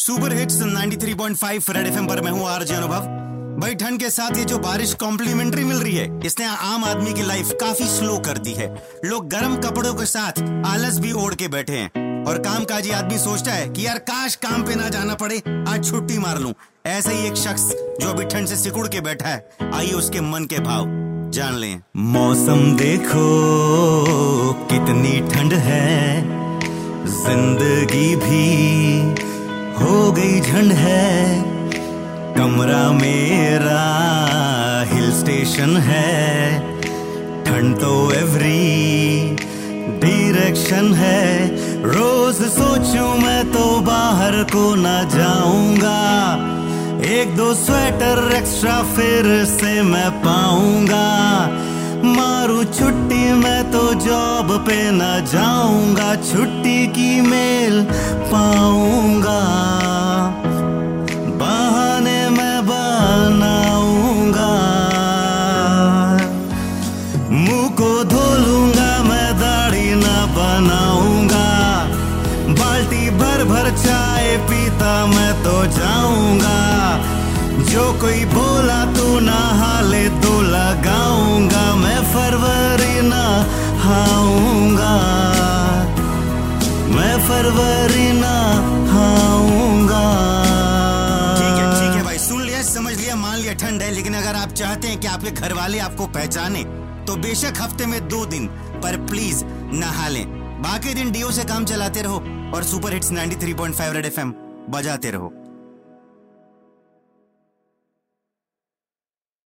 Super hits 93.5 red FM पर मैं हूँ आरजे अनुभव। भाई, ठंड के साथ ये जो बारिश कॉम्प्लीमेंट्री मिल रही है, इसने आम आदमी की लाइफ काफ़ी स्लो कर दी है। लोग गर्म कपड़ों के साथ आलस भी ओढ़ के बैठे हैं। और काम काजी आदमी सोचता है कि यार काश काम पे ना जाना पड़े, आज छुट्टी मार लूँ। ऐसा ही एक शख्स जो अभी ठंड से सिकुड़ के बैठा है, आइए उसके मन के भाव जान लें। मौसम देखो, कितनी ठंड है, ज़िंदगी भी हो गई झंड है। कमरा मेरा हिल स्टेशन है। ठंड तो एवरी डायरेक्शन है। रोज सोचूं मैं तो बाहर को ना जाऊँगा। एक दो स्वेटर एक्स्ट्रा फिर से मैं पाऊँगा। मारू छुट्टी मैं तो जॉब पे ना जाऊँगा। छुट्टी की मेल पाऊँगा। को धो लूँगा मैं दाढ़ी ना बनाऊँगा। बाल्टी भर भर चाय पीता मैं तो जाऊँगा। जो कोई बोला तू ना हाले तो लगाऊँगा। मैं फरवरी ना हाऊँगा। मैं फरवरी ना हाऊँगा। ठीक है ठीक है भाई, सुन लिया, समझ लिया, मान लिया, ठंड है। लेकिन अगर आप चाहते हैं कि आपके घर वाले आपको पहचाने तो बेशक हफ़्ते में दो दिन, पर प्लीज़ नहा लें। बाकी दिन डीओ से काम चलाते रहो और सुपर हिट्स 93.5 रेड एफएम बजाते रहो।